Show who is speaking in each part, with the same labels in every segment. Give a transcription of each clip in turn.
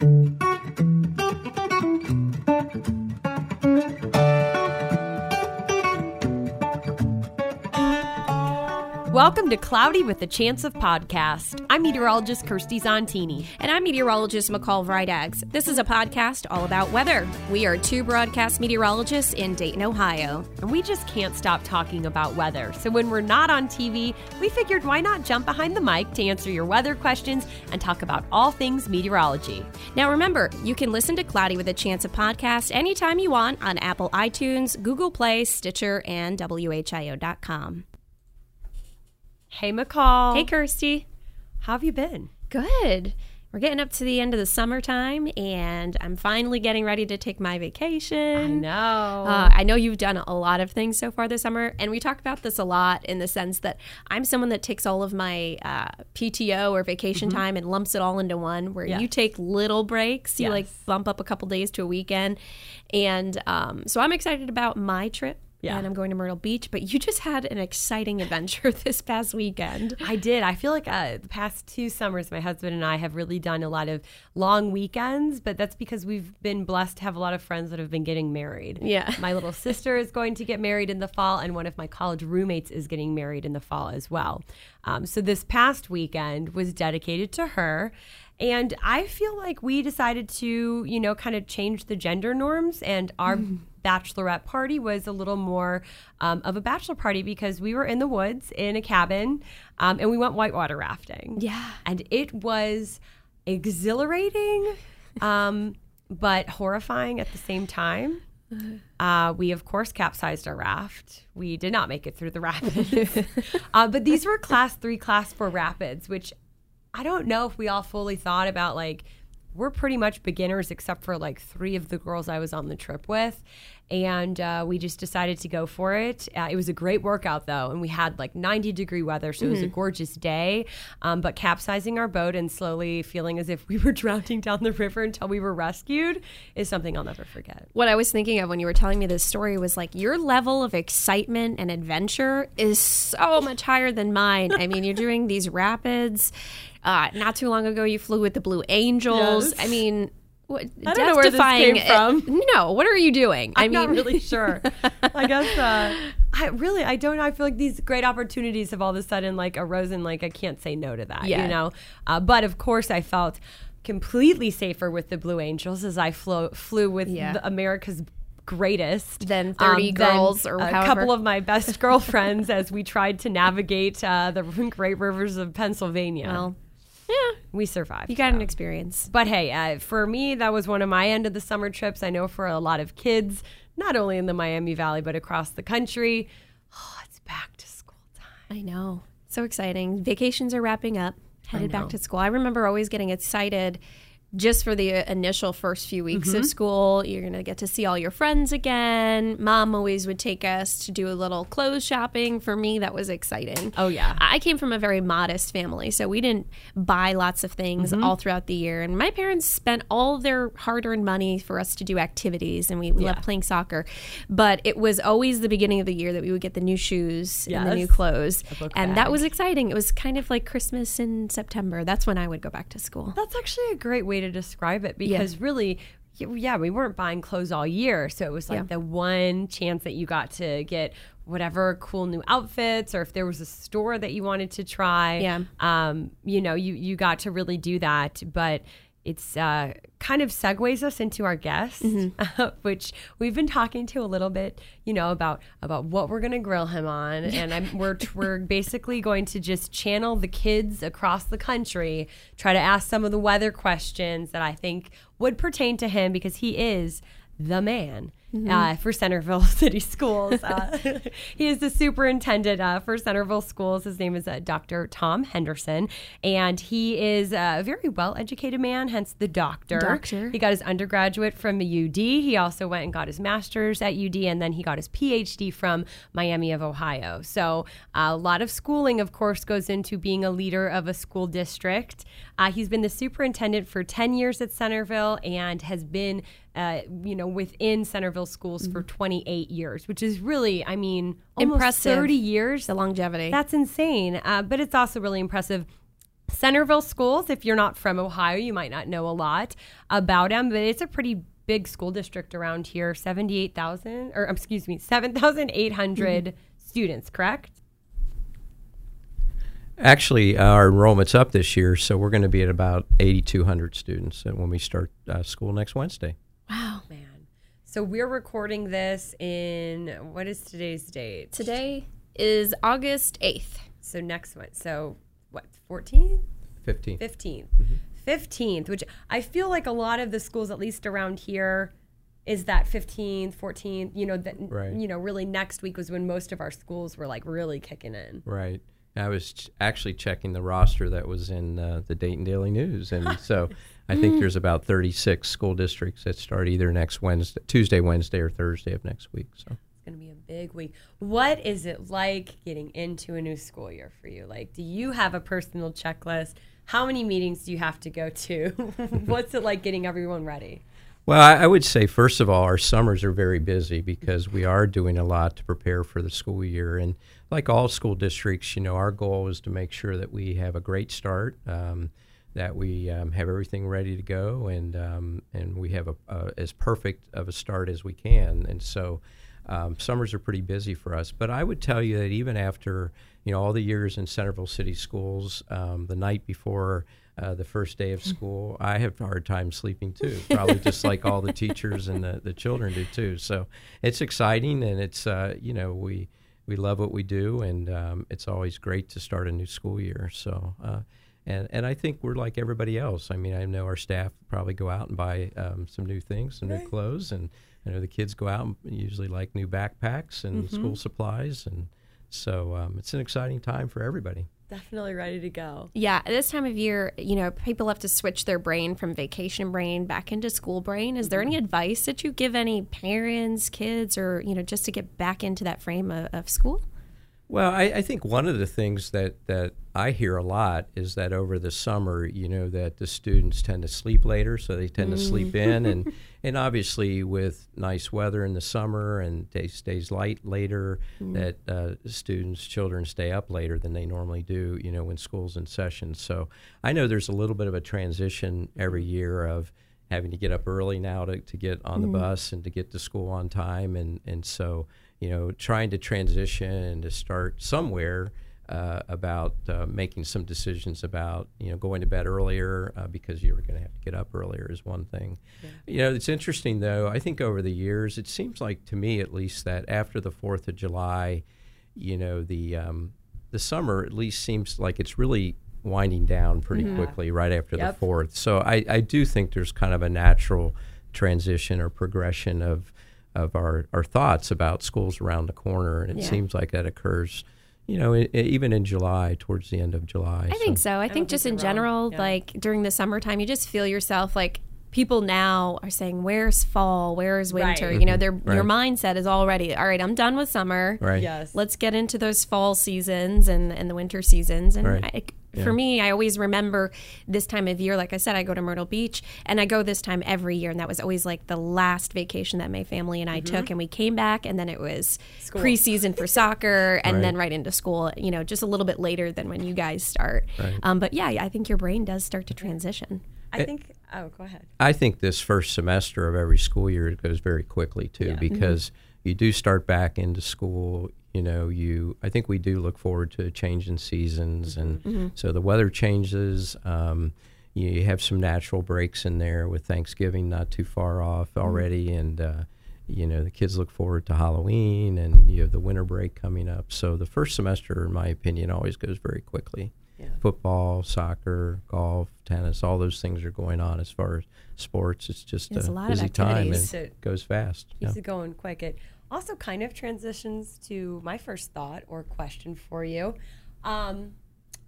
Speaker 1: Thank you. Welcome to Cloudy with a Chance of Podcast. I'm meteorologist Kirstie Zontini.
Speaker 2: And I'm meteorologist McCall Vrydaghs. This is a podcast all about weather. We are two broadcast meteorologists in Dayton, Ohio.
Speaker 1: And we just can't stop talking about weather. So when we're not on TV, we figured why not jump behind the mic to answer your weather questions and talk about all things meteorology.
Speaker 2: Now remember, you can listen to Cloudy with a Chance of Podcast anytime you want on Apple iTunes, Google Play, Stitcher, and WHIO.com.
Speaker 1: Hey, McCall.
Speaker 2: Hey, Kirstie.
Speaker 1: How have you been?
Speaker 2: Good. We're getting up to the end of the summertime, and I'm finally getting ready to take my vacation.
Speaker 1: I know.
Speaker 2: Uh, I know you've done a lot of things so far this summer, and we talk about this a lot in the sense that I'm someone that takes all of my uh, PTO or vacation
Speaker 1: Mm-hmm.
Speaker 2: time and lumps it all into one. Where
Speaker 1: Yeah.
Speaker 2: you take little breaks, you like bump up a couple days to a weekend, and um, so I'm excited about my trip.
Speaker 1: Yeah.
Speaker 2: And I'm going to Myrtle Beach, but you just had an exciting adventure this past weekend.
Speaker 1: I did. I feel like uh, the past two summers, my husband and I have really done a lot of long weekends, but that's because we've been blessed to have a lot of friends that have been getting married.
Speaker 2: Yeah.
Speaker 1: My little sister is going to get married in the fall, and one of my college roommates is getting married in the fall as well. Um, so this past weekend was dedicated to her. And I feel like we decided to, you know, kind of change the gender norms, and our bachelorette party was a little more um, of a bachelor party because we were in the woods in a cabin um, and we went whitewater rafting.
Speaker 2: Yeah.
Speaker 1: And it was exhilarating, um, but horrifying at the same time. Uh, we, of course, capsized our raft. We did not make it through the rapids. uh, but these were class three, class four rapids, which I don't know if we all fully thought about. Like, we're pretty much beginners except for like three of the girls I was on the trip with. And uh, we just decided to go for it. Uh, it was a great workout, though. And we had like 90 degree weather, so it was a gorgeous day. Um, but capsizing our boat and slowly feeling as if we were drowning down the river until we were rescued is something I'll never forget.
Speaker 2: what I was thinking of when you were telling me this story was like your level of excitement and adventure is so much higher than mine. I mean, you're doing these rapids. Uh, not too long ago, you flew with the Blue Angels.
Speaker 1: Yes.
Speaker 2: I mean, what,
Speaker 1: I don't know where this came from.
Speaker 2: No, what are you doing? I
Speaker 1: I'm
Speaker 2: mean,
Speaker 1: not really sure. I guess uh, I really I don't. I feel like these great opportunities have all of a sudden like arisen. Like I can't say no to that.
Speaker 2: Yeah.
Speaker 1: You know. Uh, but of course, I felt completely safer with the Blue Angels as I flew flew with
Speaker 2: Yeah.
Speaker 1: the America's greatest
Speaker 2: Than 30 girls or
Speaker 1: a
Speaker 2: however.
Speaker 1: couple of my best girlfriends as we tried to navigate uh, the great rivers of Pennsylvania.
Speaker 2: well, yeah,
Speaker 1: we survived.
Speaker 2: you got
Speaker 1: so.
Speaker 2: an experience.
Speaker 1: But hey, uh, for me, that was one of my end of the summer trips. I know for a lot of kids, not only in the Miami Valley, but across the country, oh, it's back to school time.
Speaker 2: I know. So exciting. Vacations are wrapping up, headed back to school. I remember always getting excited just for the initial first few weeks
Speaker 1: Mm-hmm.
Speaker 2: of school. You're going to get to see all your friends again. Mom always would take us to do a little clothes shopping. For me, that was exciting.
Speaker 1: Oh, yeah.
Speaker 2: I came from a very modest family, so we didn't buy lots of things
Speaker 1: Mm-hmm.
Speaker 2: all throughout the year. And my parents spent all their hard earned money for us to do activities, and we, we loved playing soccer. But it was always the beginning of the year that we would get the new shoes and the new clothes. And that was exciting. It was kind of like Christmas in September. That's when I would go back to school.
Speaker 1: That's actually a great way to describe it because really, yeah, we weren't buying clothes all year. So it was like
Speaker 2: Yeah.
Speaker 1: the one chance that you got to get whatever cool new outfits or if there was a store that you wanted to try.
Speaker 2: Yeah.
Speaker 1: Um, you know, you, you got to really do that. But it's uh, kind of segues us into our guest, which we've been talking to a little bit, you know, about about what we're going to grill him on, and I'm, we're we're basically going to just channel the kids across the country, try to ask some of the weather questions that I think would pertain to him because he is the man. Uh, for Centerville City Schools. Uh, he is the superintendent uh, for Centerville Schools. His name is uh, Dr. Tom Henderson, and he is a very well educated man, hence the doctor.
Speaker 2: Doctor.
Speaker 1: He got his undergraduate from the UD. He also went and got his master's at UD, and then he got his PhD from Miami of Ohio. So uh, a lot of schooling, of course, goes into being a leader of a school district. Uh, he's been the superintendent for 10 years at Centerville and has been, uh, you know, within Centerville schools for 28 years, which is really, I mean, almost
Speaker 2: Impressive.
Speaker 1: 30 years.
Speaker 2: The longevity.
Speaker 1: That's insane. Uh, but it's also really impressive Centerville schools, if you're not from Ohio, you might not know a lot about them, but it's a pretty big school district around here 78,000, or excuse me, 7,800 mm-hmm. students, correct?
Speaker 3: Actually, our enrollment's up this year, so we're going to be at about 8,200 students when we start uh, school next Wednesday.
Speaker 1: Wow. Man. So we're recording this in, what is today's date?
Speaker 2: Today is August 8th.
Speaker 1: So next one. So what, 14th?
Speaker 3: 15th.
Speaker 1: 15th. 15th, which I feel like a lot of the schools, at least around here, is that 15th, 14th, you know, that, right. you know, really next week was when most of our schools were like really kicking in.
Speaker 3: Right. I was ch- actually checking the roster that was in uh, the Dayton Daily News, and so I think there's about 36 school districts that start either next Wednesday, Tuesday, Wednesday, or Thursday of next week. So
Speaker 1: it's going to be a big week. What is it like getting into a new school year for you? Like, do you have a personal checklist? How many meetings do you have to go to? What's it like getting everyone ready?
Speaker 3: Well, I, would say, first of all, our summers are very busy because we are doing a lot to prepare for the school year. And like all school districts, you know, our goal is to make sure that we have a great start, um, that we um, have everything ready to go, and um, and we have a, a, as perfect of a start as we can. And so, um, summers are pretty busy for us. But I would tell you that even after you know all the years in Centerville City Schools, um, the night before uh, the first day of school, I have a hard time sleeping too. Probably just like all the teachers and the, the children do too. So it's exciting, and it's uh, you know we we love what we do, and um, it's always great to start a new school year. So. Uh, and, and I think we're like everybody else. I mean, I know our staff probably go out and buy um, some new things, some right. new clothes, and I know the kids go out and usually like new backpacks and mm-hmm. school supplies, and so um, it's an exciting time for everybody
Speaker 1: definitely ready to go.
Speaker 2: Yeah, this time of year, you know, people have to switch their brain from vacation brain back into school brain. Is there any mm-hmm. advice that you give any parents, kids, or, you know, just to get back into that frame of, of school?
Speaker 3: Well, I, I, think one of the things that, that I hear a lot is that over the summer, you know, that the students tend to sleep later, so they tend mm. to sleep mm. in, and and obviously with nice weather in the summer and day stays light later, mm. that uh, students, children stay up later than they normally do, you know, when school's in session. So I know there's a little bit of a transition every year of having to get up early now to, to get on mm. the bus and to get to school on time, and and so you know, trying to transition and to start somewhere uh, about uh, making some decisions about, you know, going to bed earlier uh, because you were going to have to get up earlier is one thing. Yeah. You know, it's interesting though. I think over the years, it seems like to me at least that after the Fourth of July, you know, the um, the summer at least seems like it's really winding down pretty mm-hmm. quickly right after yep. the fourth. So I, I do think there's kind of a natural transition or progression of of our, our thoughts about schools around the corner, and it yeah. seems like that occurs you know, it, it, even in July, towards the end of July.
Speaker 2: I so. think so. I, I think just in general, yeah. like during the summertime, you just feel yourself like people now are saying, "Where's fall? Where's winter?" Right. You know, their right. your mindset is already, "All right, I'm done with summer.
Speaker 3: Right.
Speaker 1: Yes.
Speaker 2: Let's get into those fall seasons and and the winter seasons." And right. I, yeah. For me, I always remember this time of year. Like I said, I go to Myrtle Beach, and I go this time every year, and that was always like the last vacation that my family and I mm-hmm. took. And we came back, and then it was school. preseason for soccer, and right. then right into school. You know, just a little bit later than when you guys start. Right. Um, but yeah, I think your brain does start to transition.
Speaker 1: I think. Oh, go ahead.
Speaker 3: I think this first semester of every school year goes very quickly too, yeah. because. Mm-hmm you do start back into school you know you i think we do look forward to a change in seasons and mm-hmm. mm-hmm. so the weather changes um, you have some natural breaks in there with thanksgiving not too far off mm-hmm. already mm-hmm. and uh, you know the kids look forward to halloween and you have the winter break coming up so the first semester in my opinion always goes very quickly yeah. football soccer golf tennis all those things are going on as far as sports it's just a, a busy time and it goes fast
Speaker 1: keeps yeah. it going quick it also kind of transitions to my first thought or question for you. Um,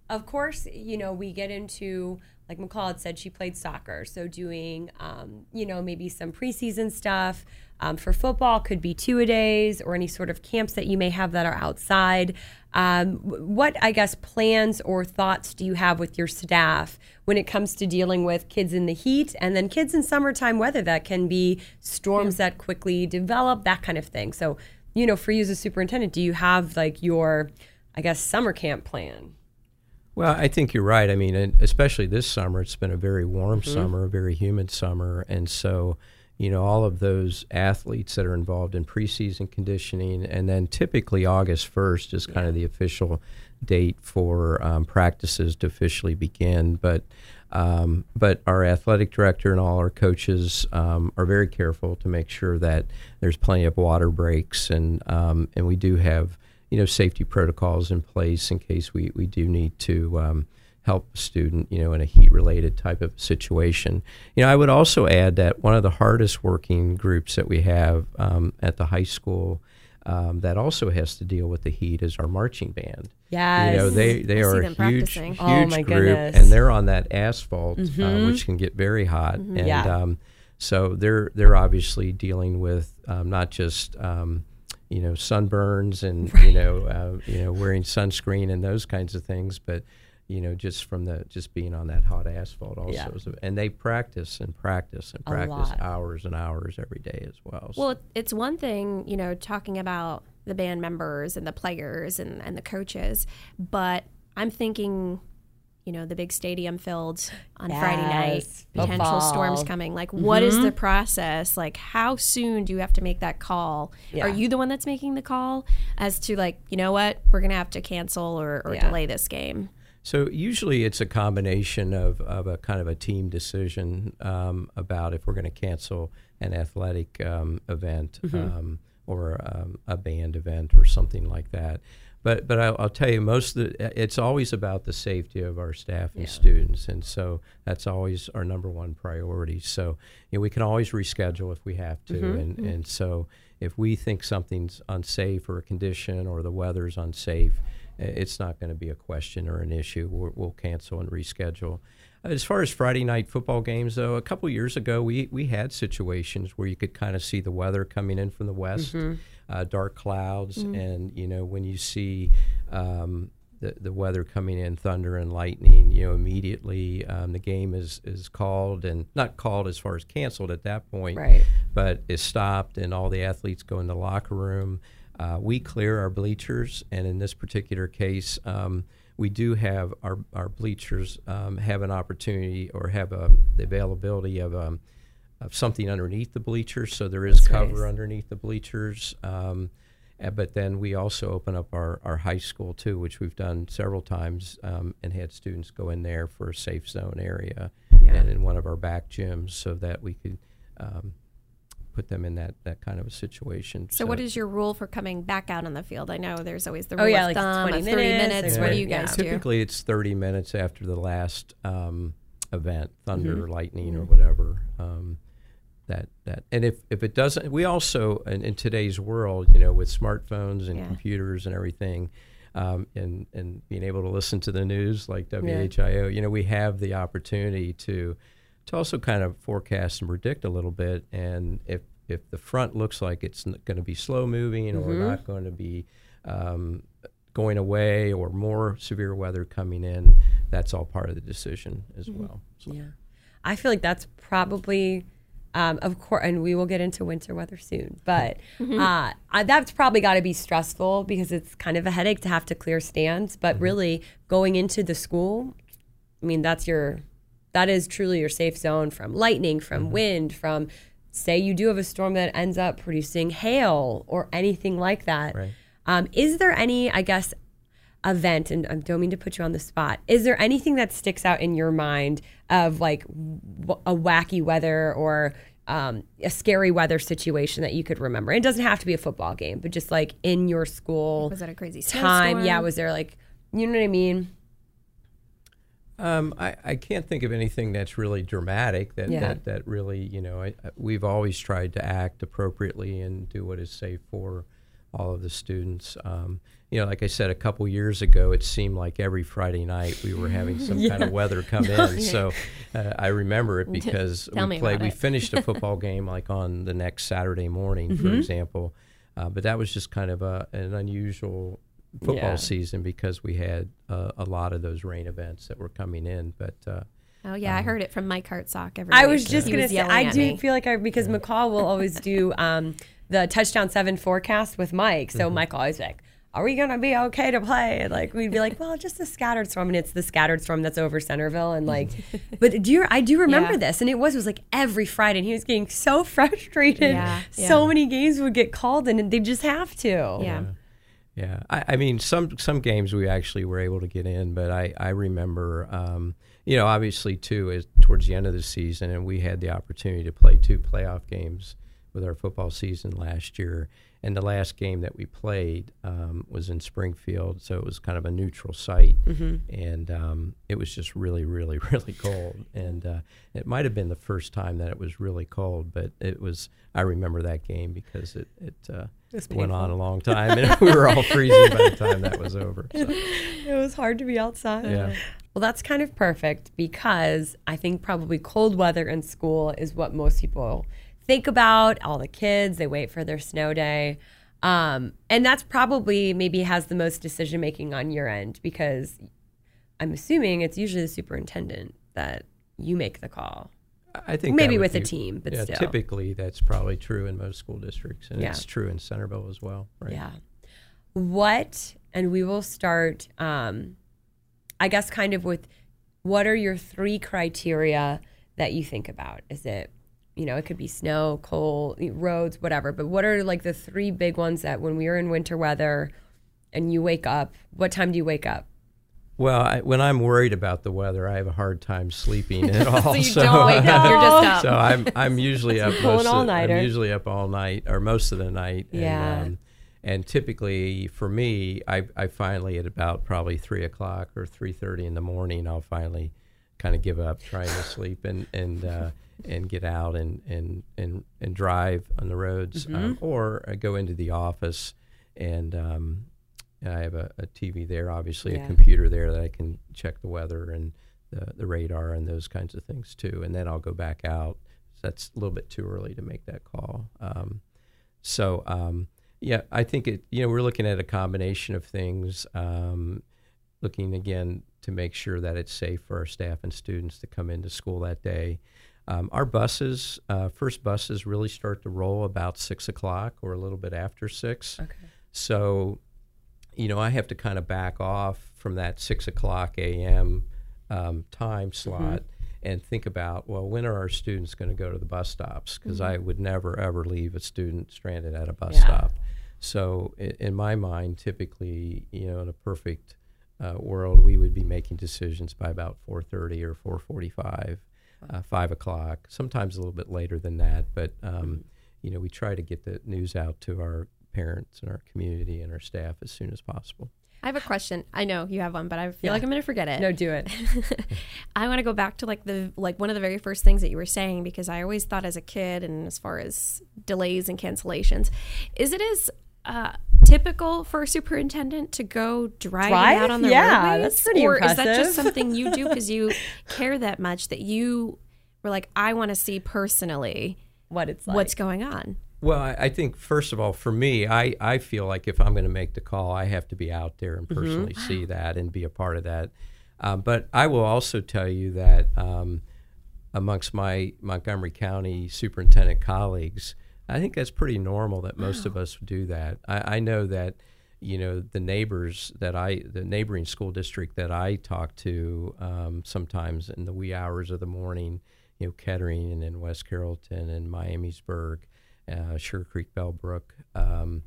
Speaker 1: of course, you know, we get into, like McCall had said, she played soccer. So doing, um, you know, maybe some preseason stuff um, for football could be two a days or any sort of camps that you may have that are outside. Um, what, I guess, plans or thoughts do you have with your staff when it comes to dealing with kids in the heat and then kids in summertime weather that can be storms yeah. that quickly develop, that kind of thing? So, you know, for you as a superintendent, do you have like your, I guess, summer camp plan?
Speaker 3: Well, I think you're right. I mean, and especially this summer, it's been a very warm
Speaker 1: Mm-hmm.
Speaker 3: summer, a very humid summer, and so you know all of those athletes that are involved in preseason conditioning, and then typically August first is kind of the official date for um, practices to officially begin. But um, but our athletic director and all our coaches um, are very careful to make sure that there's plenty of water breaks, and um, and we do have you know safety protocols in place in case we, we do need to um, help a student you know in a heat related type of situation you know i would also add that one of the hardest working groups that we have um, at the high school um, that also has to deal with the heat is our marching band
Speaker 1: Yes.
Speaker 3: you know they they
Speaker 2: I
Speaker 3: are a huge
Speaker 2: practicing.
Speaker 3: huge
Speaker 1: Oh,
Speaker 3: group
Speaker 1: goodness.
Speaker 3: and they're on that asphalt uh, which can get very hot and
Speaker 1: Yeah.
Speaker 3: um, so they're they're obviously dealing with um, not just um, you know sunburns and you know uh, you know wearing sunscreen and those kinds of things, but you know just from the just being on that hot asphalt also.
Speaker 1: Yeah.
Speaker 3: So- and they practice and practice and practice hours and hours every day as well. So-
Speaker 2: Well, it's one thing, you know, talking about the band members and the players and, and the coaches, but I'm thinking, you know, the big stadium filled on Friday night, potential
Speaker 1: football.
Speaker 2: storms coming. Like, what is mm-hmm. the process? Like, how soon do you have to make that call?
Speaker 1: Yeah.
Speaker 2: Are you the one that's making the call as to, like, you know what, we're going to have to cancel or, or
Speaker 1: Yeah.
Speaker 2: delay this game?
Speaker 3: So usually it's a combination of, of a kind of a team decision um, about if we're going to cancel an athletic um, event um, or um, a band event or something like that. But but I'll, I'll tell you, most of the, it's always about the safety of our staff and students, and so that's always our number one priority. So you know, we can always reschedule if we have to, and and so if we think something's unsafe or a condition or the weather's unsafe, it's not going to be a question or an issue. We'll, we'll cancel and reschedule. As far as Friday night football games, though, a couple years ago we, we had situations where you could kind of see the weather coming in from the west, uh, dark clouds, and you know when you see um, the the weather coming in, thunder and lightning, you know immediately um, the game is is called and not called as far as canceled at that point,
Speaker 1: Right.
Speaker 3: but is stopped and all the athletes go in the locker room. Uh, we clear our bleachers, and in this particular case, um, we do have our, our bleachers um, have an opportunity or have um the availability of, um, of something underneath the bleachers, so there is
Speaker 1: That's
Speaker 3: cover
Speaker 1: nice.
Speaker 3: underneath the bleachers. Um, uh, but then we also open up our, our high school too, which we've done several times um, and had students go in there for a safe zone area
Speaker 1: Yeah.
Speaker 3: and in one of our back gyms so that we could um, put them in that, that kind of a situation.
Speaker 2: So, what is your rule for coming back out on the field? I know there's always the
Speaker 1: Oh,
Speaker 2: rule
Speaker 1: yeah,
Speaker 2: of
Speaker 1: like
Speaker 2: thumb
Speaker 1: 20
Speaker 2: of 30
Speaker 1: minutes,
Speaker 2: minutes.
Speaker 1: like
Speaker 2: What do you guys
Speaker 1: yeah.
Speaker 2: do?
Speaker 3: Typically, it's 30 minutes after the last um, event, thunder,
Speaker 1: Mm-hmm.
Speaker 3: lightning, or whatever. Um, that that and if, if it doesn't, we also in, in today's world, you know, with smartphones and
Speaker 2: Yeah.
Speaker 3: computers and everything, um, and and being able to listen to the news like WHIO, you know, we have the opportunity to to also kind of forecast and predict a little bit. And if if the front looks like it's going to be slow moving or not going to be um, going away or more severe weather coming in, that's all part of the decision as well. So-
Speaker 1: Yeah. I feel like that's probably, um, of course, and we will get into winter weather soon, but uh, I, that's probably got to be stressful because it's kind of a headache to have to clear stands. But really, going into the school, I mean, that's your, that is truly your safe zone from lightning, from wind, from, say, you do have a storm that ends up producing hail or anything like that.
Speaker 3: Right.
Speaker 1: Um, is there any, I guess, event, and I don't mean to put you on the spot, is there anything that sticks out in your mind of like w- a wacky weather or um, a scary weather situation that you could remember? It doesn't have to be a football game, but just like in your school
Speaker 2: Was it a crazy
Speaker 1: time. Yeah, was there like, you know what I mean?
Speaker 3: Um, I, I can't think of anything that's really dramatic that,
Speaker 1: Yeah.
Speaker 3: that, that really, you know, I, we've always tried to act appropriately and do what is safe for all of the students. Um, you know, like I said, a couple years ago, it seemed like every Friday night we were having some kind of weather come in. So uh, I remember it because we played, we finished a football game like on the next Saturday morning,
Speaker 1: Mm-hmm.
Speaker 3: for example. Uh, but that was just kind of a, an unusual football
Speaker 1: Yeah.
Speaker 3: season because we had uh, a lot of those rain events that were coming in. But uh,
Speaker 2: Oh yeah, I heard it from Mike Hartsock every
Speaker 1: I
Speaker 2: week.
Speaker 1: was just gonna
Speaker 2: was
Speaker 1: say I do
Speaker 2: me.
Speaker 1: feel like I because McCall will always do um, the touchdown seven forecast with Mike. So Mike always like, are we gonna be okay to play? And like we'd be like, well, just a scattered storm, and it's the scattered storm that's over Centerville, and like, but do you? I do remember
Speaker 2: Yeah.
Speaker 1: this, and it was it was like every Friday, and he was getting so frustrated.
Speaker 2: Yeah,
Speaker 1: So many games would get called, and they just have to.
Speaker 2: Yeah.
Speaker 3: Yeah, I, I mean, some some games we actually were able to get in, but I I remember, um, you know, obviously too, is towards the end of the season, and we had the opportunity to play two playoff games with our football season last year, and the last game that we played um, was in Springfield, so it was kind of a neutral site, and um, it was just really, really, really cold, and uh, it might have been the first time that it was really cold, but it was. I remember that game because it it. Uh,
Speaker 1: was
Speaker 3: went on a long time, and we were all freezing by the time that was over. So,
Speaker 1: It was hard to be outside.
Speaker 3: Yeah.
Speaker 1: Well, that's kind of perfect because I think probably cold weather in school is what most people think about. All the kids, they wait for their snow day. Um, and that's probably maybe has the most decision making on your end because I'm assuming it's usually the superintendent that you make the call.
Speaker 3: I think
Speaker 1: Maybe with a team, but
Speaker 3: yeah,
Speaker 1: still.
Speaker 3: typically that's probably true in most school districts, and
Speaker 1: Yeah.
Speaker 3: it's true in Centerville as well. Right?
Speaker 1: Yeah. What, and we will start, um, I guess, kind of with what are your three criteria that you think about? Is it, you know, it could be snow, cold, roads, whatever, but what are like the three big ones that when we are in winter weather and you wake up, what time do you wake up?
Speaker 3: Well, I, when I'm worried about the weather, I have a hard time sleeping at all.
Speaker 2: so you don't wake up, you're just up.
Speaker 3: So I'm I'm usually up most of. I'm usually up all night or most of the night.
Speaker 1: Yeah.
Speaker 3: And, um, and typically for me, I, I finally at about probably three o'clock or three thirty in the morning, I'll finally kind of give up trying to sleep and and uh, and get out and and and, and drive on the roads, um, or I go into the office and. Um, I have a, a TV there, obviously
Speaker 1: Yeah.
Speaker 3: a computer there that I can check the weather and the, the radar and those kinds of things too. And then I'll go back out. So that's a little bit too early to make that call. Um, so um, yeah, I think it. You know, we're looking at a combination of things. Um, looking again to make sure that it's safe for our staff and students to come into school that day. Um, our buses, uh, first buses, really start to roll about six o'clock or a little bit after six.
Speaker 1: Okay.
Speaker 3: So, you know, I have to kind of back off from that six o'clock a.m. Um, time slot and think about, well, when are our students going to go to the bus stops? Because I would never, ever leave a student stranded at a bus
Speaker 1: Yeah.
Speaker 3: stop. So, in, in my mind, typically, you know, in a perfect uh, world, we would be making decisions by about 4:30 or 4:45, uh, five o'clock. Sometimes a little bit later than that, but um, you know, we try to get the news out to our parents and our community and our staff as soon as possible.
Speaker 2: I have a question. I know you have one, but I feel
Speaker 1: Yeah.
Speaker 2: like I'm going to forget it.
Speaker 1: No, do it.
Speaker 2: I want to go back to like the like one of the very first things that you were saying because I always thought as a kid and as far as delays and cancellations, is it as uh, typical for a superintendent to go driving
Speaker 1: Drive?
Speaker 2: out on the
Speaker 1: Yeah,
Speaker 2: roadways,
Speaker 1: that's pretty
Speaker 2: or is that just something you do because you care that much that you were like, I want to see personally
Speaker 1: What it's like.
Speaker 2: what's going on?
Speaker 3: Well, I, I think first of all, for me, I, I feel like if I'm going to make the call, I have to be out there and personally see that and be a part of that. Um, but I will also tell you that um, amongst my Montgomery County superintendent colleagues, I think that's pretty normal that most of us do that. I, I know that you know the neighbors that I, the neighboring school district that I talk to, um, sometimes in the wee hours of the morning, you know, Kettering and in West Carrollton and Miamisburg, uh, Sugar Creek, Bellbrook. Um,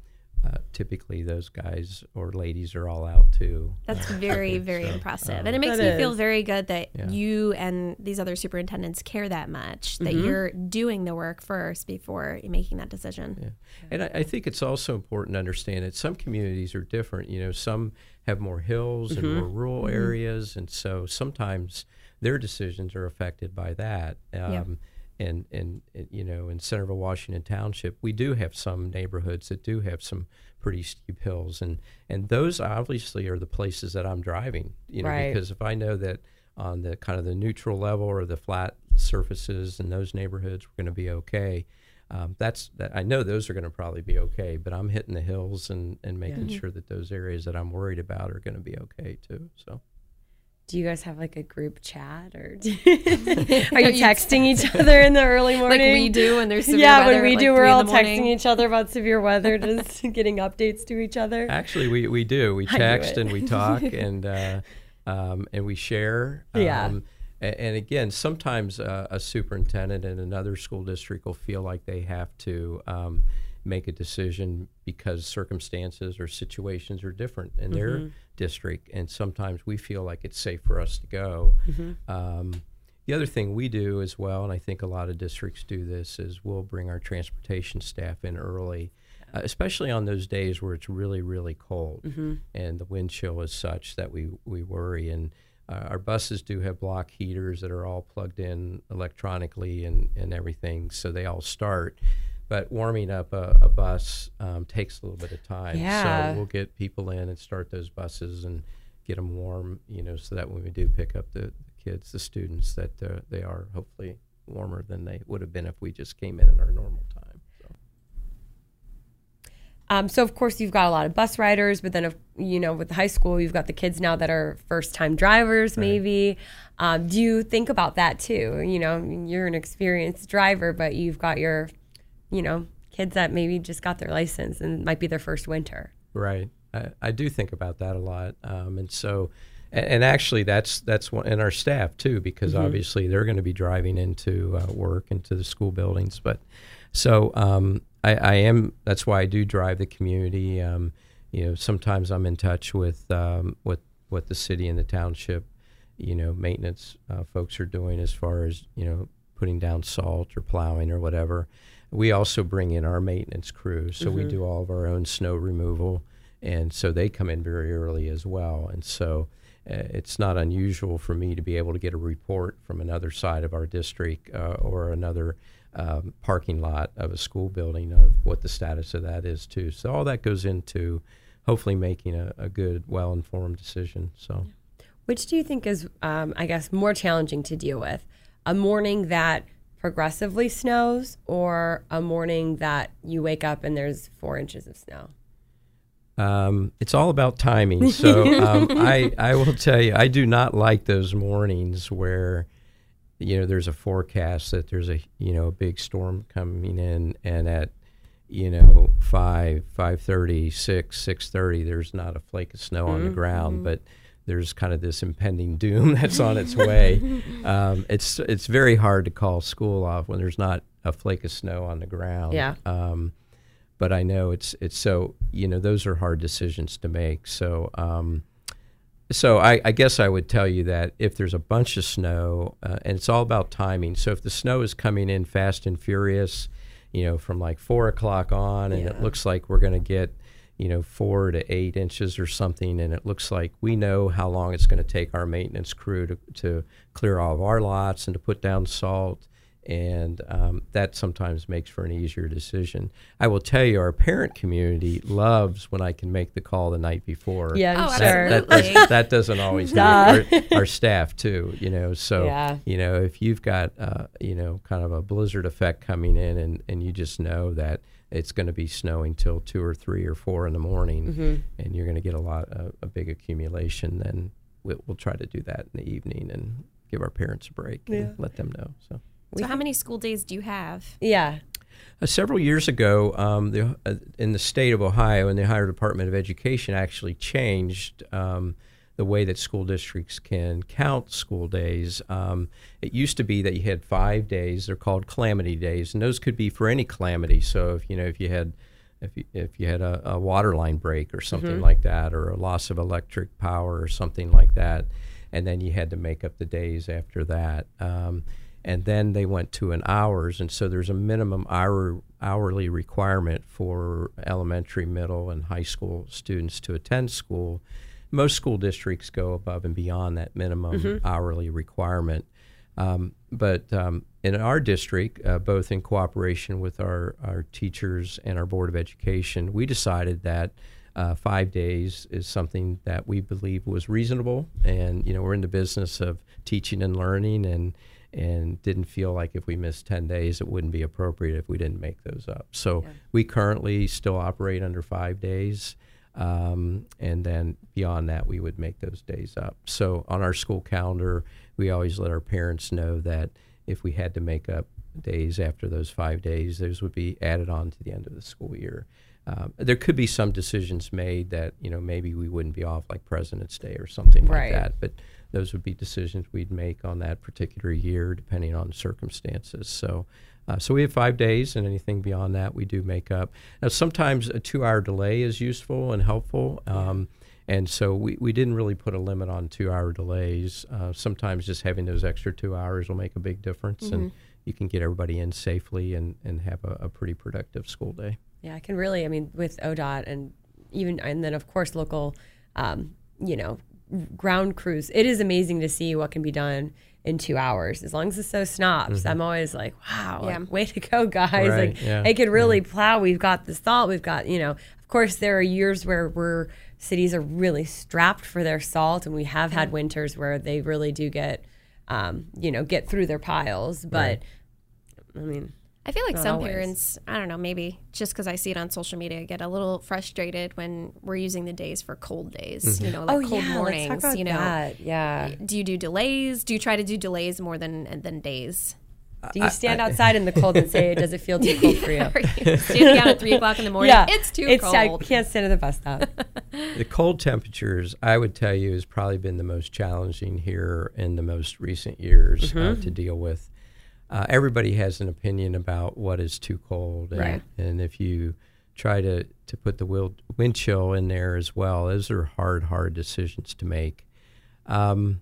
Speaker 3: uh, typically, those guys or ladies are all out too.
Speaker 2: That's very, very
Speaker 3: So,
Speaker 2: impressive.
Speaker 3: um,
Speaker 2: and it makes
Speaker 1: That
Speaker 2: me feel very good that
Speaker 3: Yeah.
Speaker 2: you and these other superintendents care that much, that you're doing the work first before making that decision.
Speaker 3: Yeah. And I, I think it's also important to understand that some communities are different. You know, some have more hills and more rural areas, and so sometimes their decisions are affected by that. Um,
Speaker 2: Yeah.
Speaker 3: And, and you know, in Centerville, Washington Township, we do have some neighborhoods that do have some pretty steep hills, and and those obviously are the places that I'm driving. You know,
Speaker 1: Right.
Speaker 3: because if I know that on the kind of the neutral level or the flat surfaces in those neighborhoods, we're going to be okay um, that's that I know those are going to probably be okay, but I'm hitting the hills and, and making sure that those areas that I'm worried about are going to be okay too. So
Speaker 1: do you guys have like a group chat or do, are you texting each other in the early morning?
Speaker 2: like we do when there's severe
Speaker 1: yeah,
Speaker 2: weather
Speaker 1: when we
Speaker 2: at,
Speaker 1: do,
Speaker 2: like,
Speaker 1: we're all texting each other about severe weather, just getting updates to each other.
Speaker 3: Actually, we, we do. We text and we talk and uh, um, and we share.
Speaker 1: Yeah.
Speaker 3: Um, a- and, again, sometimes uh, a superintendent in another school district will feel like they have to um, make a decision because circumstances or situations are different in their
Speaker 1: Mm-hmm.
Speaker 3: district, and sometimes we feel like it's safe for us to go.
Speaker 1: Mm-hmm.
Speaker 3: Um, the other thing we do as well, and I think a lot of districts do this, is we'll bring our transportation staff in early, uh, especially on those days where it's really, really cold and the wind chill is such that we, we worry. And uh, our buses do have block heaters that are all plugged in electronically and, and everything, so they all start. But warming up a, a bus um, takes a little bit of time.
Speaker 1: Yeah.
Speaker 3: So we'll get people in and start those buses and get them warm, you know, so that when we do pick up the, kids, the students, that uh, they are hopefully warmer than they would have been if we just came in at our normal time. So.
Speaker 1: Um, so of course you've got a lot of bus riders, but then of you know with the high school you've got the kids now that are first time drivers. Maybe um, do you think about that too? You know, you're an experienced driver, but you've got your, you know, kids that maybe just got their license and might be their first winter.
Speaker 3: Right. I, I do think about that a lot, um, and so, and, and actually, that's that's one, and our staff too, because obviously they're going to be driving into uh, work into the school buildings. But so um, I, I am. That's why I do drive the community. Um, you know, sometimes I'm in touch with um, what what the city and the township, you know, maintenance uh, folks are doing as far as you know putting down salt or plowing or whatever. We also bring in our maintenance crew, so we do all of our own snow removal, and so they come in very early as well. And so uh, it's not unusual for me to be able to get a report from another side of our district uh, or another um, parking lot of a school building of what the status of that is too. So all that goes into hopefully making a, a good, well-informed decision. So.
Speaker 1: Which do you think is, um, I guess, more challenging to deal with? A morning that progressively snows or a morning that you wake up and there's four inches of snow?
Speaker 3: Um, it's all about timing. So um, I, I will tell you, I do not like those mornings where, you know, there's a forecast that there's a, you know, a big storm coming in, and at, you know, five, five thirty, six, six thirty, there's not a flake of snow on the ground, but there's kind of this impending doom that's on its way. um, it's it's very hard to call school off when there's not a flake of snow on the ground.
Speaker 1: Yeah.
Speaker 3: Um, but I know it's it's so you know those are hard decisions to make. So um, so I, I guess I would tell you that if there's a bunch of snow, uh, and it's all about timing. So if the snow is coming in fast and furious, you know, from like four o'clock on, and it looks like we're going to get you know four to eight inches or something, and it looks like we know how long it's going to take our maintenance crew to to clear all of our lots and to put down salt and um, that sometimes makes for an easier decision. I will tell you, our parent community loves when I can make the call the night before.
Speaker 1: Yeah,
Speaker 2: Oh,
Speaker 1: I'm
Speaker 3: that, that,
Speaker 2: Absolutely.
Speaker 3: does, that doesn't always do our, our staff too. You know, so
Speaker 1: Yeah.
Speaker 3: you know if you've got uh, you know kind of a blizzard effect coming in, and and you just know that it's going to be snowing till two or three or four in the morning,
Speaker 1: Mm-hmm.
Speaker 3: and you're going to get a lot a, a big accumulation. Then we'll, we'll try to do that in the evening and give our parents a break and let them know. So.
Speaker 2: So how many school days do you have?
Speaker 1: Yeah.
Speaker 3: Uh, several years ago, um, the, uh, in the state of Ohio, and the Ohio Department of Education actually changed um, the way that school districts can count school days. Um, it used to be that you had five days; they're called calamity days, and those could be for any calamity. So, if you know, if you had if you, if you had a, a water line break or something like that, or a loss of electric power or something like that, and then you had to make up the days after that. Um, and then they went to an hours, and so there's a minimum hour hourly requirement for elementary, middle, and high school students to attend school. Most school districts go above and beyond that minimum hourly requirement. Um, but um, in our district, uh, both in cooperation with our, our teachers and our Board of Education, we decided that uh, five days is something that we believe was reasonable. And, you know, we're in the business of teaching and learning and, and didn't feel like if we missed 10 days, it wouldn't be appropriate if we didn't make those up. So we currently still operate under five days. Um, and then beyond that, we would make those days up. So on our school calendar, we always let our parents know that if we had to make up days after those five days, those would be added on to the end of the school year. Um, there could be some decisions made that you know maybe we wouldn't be off like President's Day or something
Speaker 1: Right.
Speaker 3: like that, but those would be decisions we'd make on that particular year depending on circumstances. So, uh, so we have five days, and anything beyond that we do make up. Now, sometimes a two-hour delay is useful and helpful. Um, and so we, we didn't really put a limit on two hour delays. Uh, sometimes just having those extra two hours will make a big difference, and you can get everybody in safely and, and have a, a pretty productive school day.
Speaker 1: Yeah, I can really. I mean, with ODOT and even and then of course local, um, you know, ground crews. It is amazing to see what can be done in two hours as long as it's so snobs. I'm always like, wow, like, way to go, guys!
Speaker 3: Right,
Speaker 1: like
Speaker 3: yeah,
Speaker 1: they could really plow. We've got the salt. We've got you know. Of course, there are years where we're cities are really strapped for their salt, and we have had winters where they really do get, um, you know, get through their piles. But I mean,
Speaker 2: I feel like
Speaker 1: Not
Speaker 2: some
Speaker 1: always.
Speaker 2: parents, I don't know, maybe just because I see it on social media, get a little frustrated when we're using the days for cold days. Mm-hmm. You know, oh, like cold
Speaker 1: Oh, yeah,
Speaker 2: mornings.
Speaker 1: let's talk about
Speaker 2: you know,
Speaker 1: that. Yeah.
Speaker 2: do you do delays? Do you try to do delays more than than days?
Speaker 1: Uh, do you stand outside in the cold and say, "Does it feel too cold for you?"
Speaker 2: Are you standing out at three o'clock in the morning? yeah, it's too
Speaker 1: I
Speaker 2: cold.
Speaker 1: can't stand at the bus stop.
Speaker 3: The cold temperatures, I would tell you, has probably been the most challenging here in the most recent years uh, mm-hmm. to deal with. Uh, everybody has an opinion about what is too cold, and,
Speaker 1: Right.
Speaker 3: and if you try to, to put the wind chill in there as well, those are hard, hard decisions to make. Um,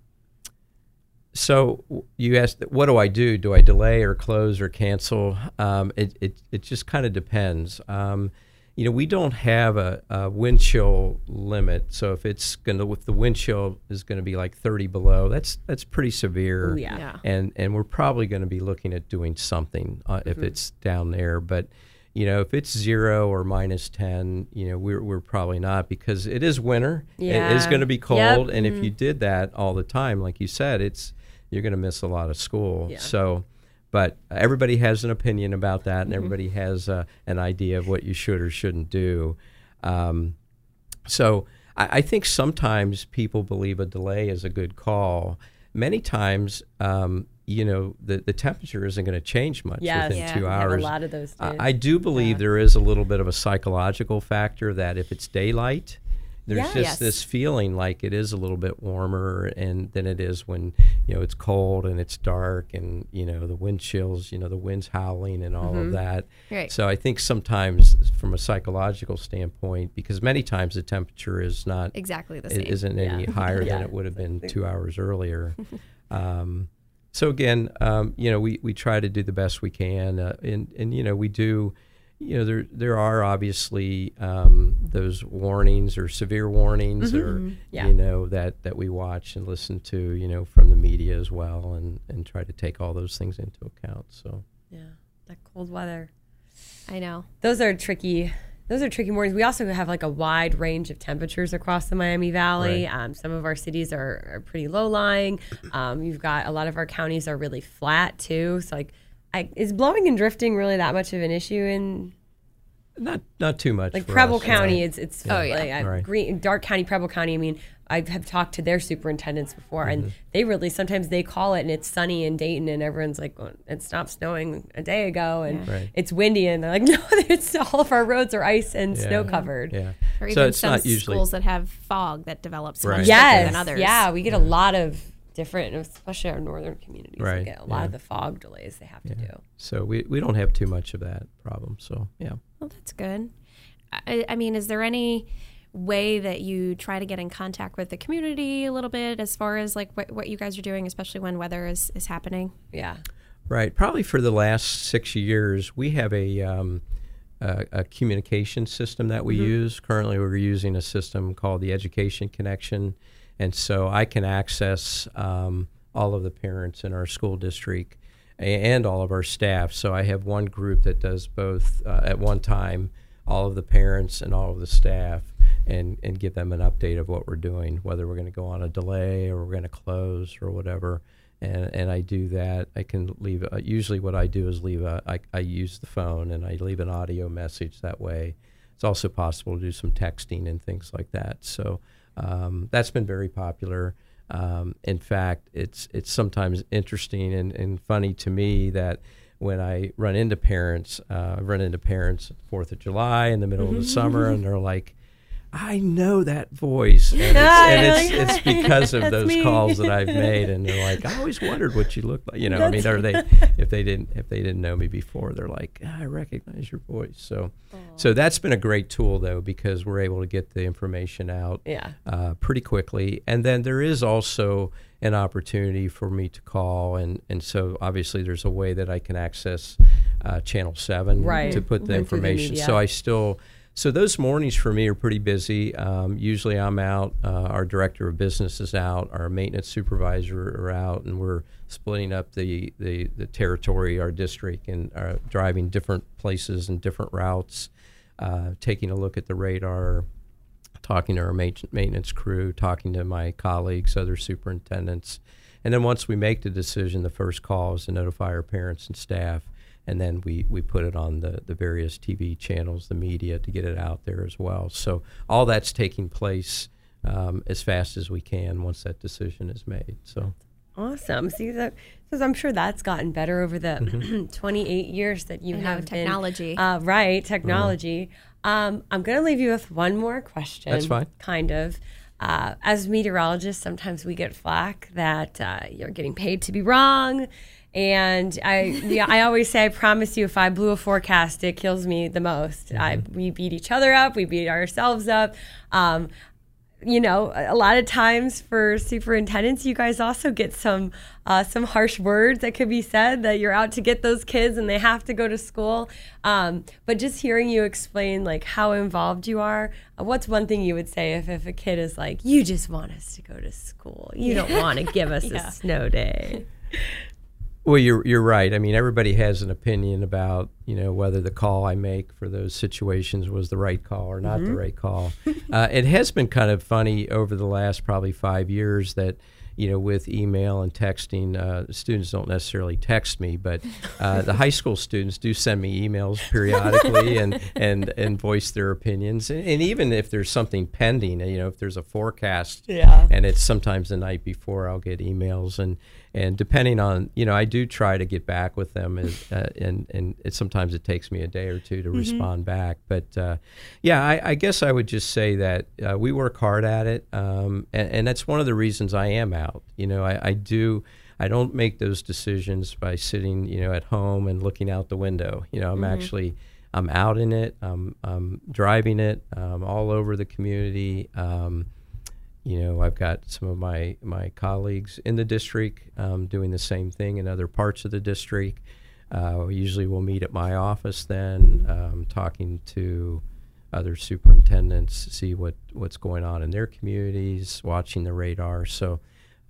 Speaker 3: so you asked, what do I do? Do I delay or close or cancel? Um, it, it, it just kind of depends. Um, you know, we don't have a, a wind chill limit. So if it's going to, if the wind chill is going to be like 30 below, that's that's pretty severe.
Speaker 1: Ooh, yeah.
Speaker 2: Yeah.
Speaker 3: And and we're probably going to be looking at doing something uh, if
Speaker 1: Mm-hmm.
Speaker 3: it's down there. But you know, if it's zero or minus 10, you know, we're, we're probably not because it is winter. Yeah. It is going to be
Speaker 1: Yep. Mm-hmm.
Speaker 3: cold. And if you did that all the time, like you said, it's you're going to miss a lot of school.
Speaker 1: Yeah.
Speaker 3: So, but everybody has an opinion about that, and
Speaker 1: Mm-hmm.
Speaker 3: everybody has uh, an idea of what you should or shouldn't do. Um, so, I, I think sometimes people believe a delay is a good call. Many times, um, you know, the, the temperature isn't going to change much
Speaker 1: Yes.
Speaker 3: within
Speaker 2: Yeah.
Speaker 3: two hours.
Speaker 1: a lot of those.
Speaker 3: I I do believe there is a little bit of a psychological factor that if it's daylight, there's
Speaker 1: Yeah.
Speaker 3: just
Speaker 2: Yes.
Speaker 3: this feeling like it is a little bit warmer and than it is when you know it's cold and it's dark and you know the wind chills, you know the wind's howling and all of that.
Speaker 2: Right.
Speaker 3: So I think sometimes from a psychological standpoint, because many times the temperature is not
Speaker 2: Exactly the
Speaker 3: it
Speaker 2: same.
Speaker 3: isn't any
Speaker 1: Yeah.
Speaker 3: higher
Speaker 1: Yeah.
Speaker 3: than it would have been two hours earlier. um, so again, um, you know, we, we try to do the best we can, uh, and and you know, we do. You know, there there are obviously um, those warnings or severe warnings, or
Speaker 1: Mm-hmm. Yeah.
Speaker 3: you know that that we watch and listen to, you know, from the media as well, and and try to take all those things into account. So
Speaker 1: yeah, that cold weather.
Speaker 2: I know.
Speaker 1: Those are tricky. Those are tricky mornings. We also have like a wide range of temperatures across the Miami Valley.
Speaker 3: Right.
Speaker 1: Um, some of our cities are, are pretty low lying. Um, you've got a lot of our counties are really flat too. So like, I, is blowing and drifting really that much of an issue in
Speaker 3: not not too much.
Speaker 1: like Preble
Speaker 3: us,
Speaker 1: County?
Speaker 3: right?
Speaker 1: It's it's
Speaker 2: Oh, yeah.
Speaker 1: like,
Speaker 3: Right.
Speaker 1: Greene Darke County, Preble County. I mean, I have talked to their superintendents before, and mm-hmm. they really sometimes they call it and it's sunny in Dayton, and everyone's like, well, it stopped snowing a day ago, and
Speaker 3: Right.
Speaker 1: it's windy, and they're like, no, it's all of our roads are ice and
Speaker 3: Yeah.
Speaker 1: snow covered.
Speaker 3: Yeah.
Speaker 2: Or
Speaker 3: so
Speaker 2: even
Speaker 3: it's
Speaker 2: some
Speaker 3: not usually
Speaker 2: schools that have fog that develops
Speaker 3: Right.
Speaker 1: Yes,
Speaker 2: than others.
Speaker 1: yeah, we get a lot of different, especially our northern communities. We
Speaker 3: Right,
Speaker 1: get a lot
Speaker 3: yeah.
Speaker 1: of the fog delays they have to do.
Speaker 3: So we, we don't have too much of that problem. So yeah.
Speaker 2: Well, that's good. I, I mean, is there any way that you try to get in contact with the community a little bit as far as like what, what you guys are doing, especially when weather is, is happening?
Speaker 1: Yeah,
Speaker 3: Right. Probably for the last six years, we have a um, a, a communication system that we use. Currently, we're using a system called the Education Connection, and so I can access um, all of the parents in our school district and all of our staff. So I have one group that does both uh, at one time, all of the parents and all of the staff. And, and give them an update of what we're doing, whether we're going to go on a delay or we're going to close or whatever and and I do that. I can leave. Uh, usually, what I do is leave a. I, I use the phone and I leave an audio message that way. it's also possible to do some texting and things like that. So um, that's been very popular. Um, in fact, it's it's sometimes interesting and, and funny to me that when I run into parents, uh, I run into parents Fourth of July in the middle of the summer, and they're like, I know that voice, and it's, and it's, it's because of those
Speaker 1: me.
Speaker 3: calls that I've made, and they're like, I always wondered what you looked like. You know, I mean, are they if they didn't if they didn't know me before, they're like, "Ah, I recognize your voice. So, so that's been a great tool though because we're able to get the information out
Speaker 1: Yeah.
Speaker 3: uh, pretty quickly, and then there is also an opportunity for me to call, and and so obviously there's a way that I can access uh, Channel Seven
Speaker 1: Right.
Speaker 3: to put the
Speaker 1: through the
Speaker 3: information. so I still. So those mornings for me are pretty busy. Um, usually I'm out. Uh, our director of business is out. Our maintenance supervisor are out, and we're splitting up the, the, the territory, our district, and uh, driving different places and different routes. Uh, taking a look at the radar, talking to our ma- maintenance crew, talking to my colleagues, other superintendents. And then once we make the decision, the first call is to notify our parents and staff. And then we, we put it on the, the various TV channels, the media, to get it out there as well. So all that's taking place um, as fast as we can once that decision is made. So
Speaker 1: Awesome. See that because I'm sure that's gotten better over the
Speaker 3: Mm-hmm.
Speaker 1: 28 years that you
Speaker 2: I know,
Speaker 1: have been-
Speaker 2: technology.
Speaker 1: uh, right, technology. Um, I'm going to leave you with one more question.
Speaker 3: That's fine.
Speaker 1: Kind of. Uh, as meteorologists, sometimes we get flack that uh, you're getting paid to be wrong. And I, yeah, I always say, I promise you, if I blew a forecast, it kills me the most. I,
Speaker 3: Mm-hmm.
Speaker 1: we beat each other up, we beat ourselves up. Um, you know, a lot of times for superintendents, you guys also get some uh, some harsh words that could be said that you're out to get those kids and they have to go to school. Um, but just hearing you explain like how involved you are, uh, what's one thing you would say if, if a kid is like, you just want us to go to school, you don't want to give us a snow day.
Speaker 3: Well, you're you're right. I mean, everybody has an opinion about you know whether the call I make for those situations was the right call or not the right call. uh, it has been kind of funny over the last probably five years that you know with email and texting, uh, students don't necessarily text me, but uh, the high school students do send me emails periodically and and and voice their opinions. And, and even if there's something pending, you know, if there's a forecast
Speaker 1: Yeah.
Speaker 3: and it's sometimes the night before I'll get emails and and depending on you know I do try to get back with them as, uh, and and it, sometimes it takes me a day or two to respond back. But uh, yeah I, I guess I would just say that uh, we work hard at it um, and, and that's one of the reasons I am out. You know I, I do I don't make those decisions by sitting you know at home and looking out the window. You know I'm actually I'm out in it I'm, I'm driving it um, all over the community um, you know, I've got some of my, my colleagues in the district um, doing the same thing in other parts of the district. Uh, usually we'll meet at my office then, um, talking to other superintendents, see what, what's going on in their communities, watching the radar. So,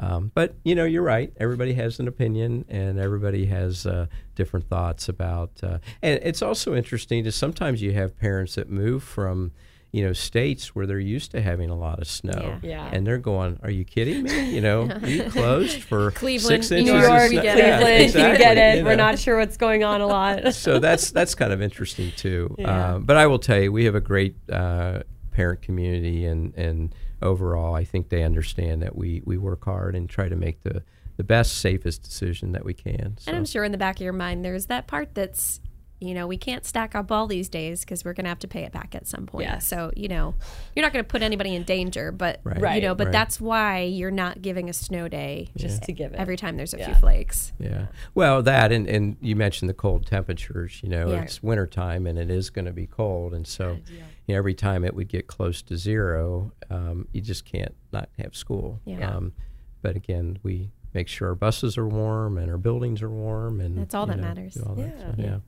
Speaker 3: um, but you know, you're right. Everybody has an opinion, and everybody has uh, different thoughts about. Uh, and it's also interesting to sometimes you have parents that move from, you know, states where they're used to having a lot of snow,
Speaker 1: Yeah. Yeah.
Speaker 3: and they're going, "Are you kidding me? You know, we closed for
Speaker 2: Cleveland,
Speaker 3: six inches
Speaker 1: New
Speaker 3: of
Speaker 1: York,
Speaker 3: snow."
Speaker 1: Cleveland,
Speaker 3: Yeah,
Speaker 1: you
Speaker 3: exactly,
Speaker 1: get it.
Speaker 3: you
Speaker 1: We're not sure what's going on a lot.
Speaker 3: so that's that's kind of interesting too.
Speaker 1: Yeah.
Speaker 3: Uh, but I will tell you, we have a great uh, parent community, and and overall, I think they understand that we we work hard and try to make the the best, safest decision that we can. So.
Speaker 2: And I'm sure in the back of your mind, there's that part that's, you know, we can't stack up all these days because we're going to have to pay it back at some point.
Speaker 1: Yes.
Speaker 2: So, you know, you're not going to put anybody in danger, but,
Speaker 3: Right.
Speaker 2: you know, but
Speaker 3: Right.
Speaker 2: that's why you're not giving a snow day
Speaker 1: Just to give it.
Speaker 2: every time there's a
Speaker 1: Yeah.
Speaker 2: few flakes.
Speaker 3: Yeah. Well, that and, and you mentioned the cold temperatures. You know,
Speaker 2: Yeah.
Speaker 3: it's wintertime and it is going to be cold, and so you know, every time it would get close to zero, um, you just can't not have school.
Speaker 2: Yeah.
Speaker 3: Um, but again, we make sure our buses are warm and our buildings are warm, and
Speaker 2: That's all that
Speaker 3: know,
Speaker 2: matters.
Speaker 3: do all that
Speaker 1: Yeah.
Speaker 3: stuff. yeah.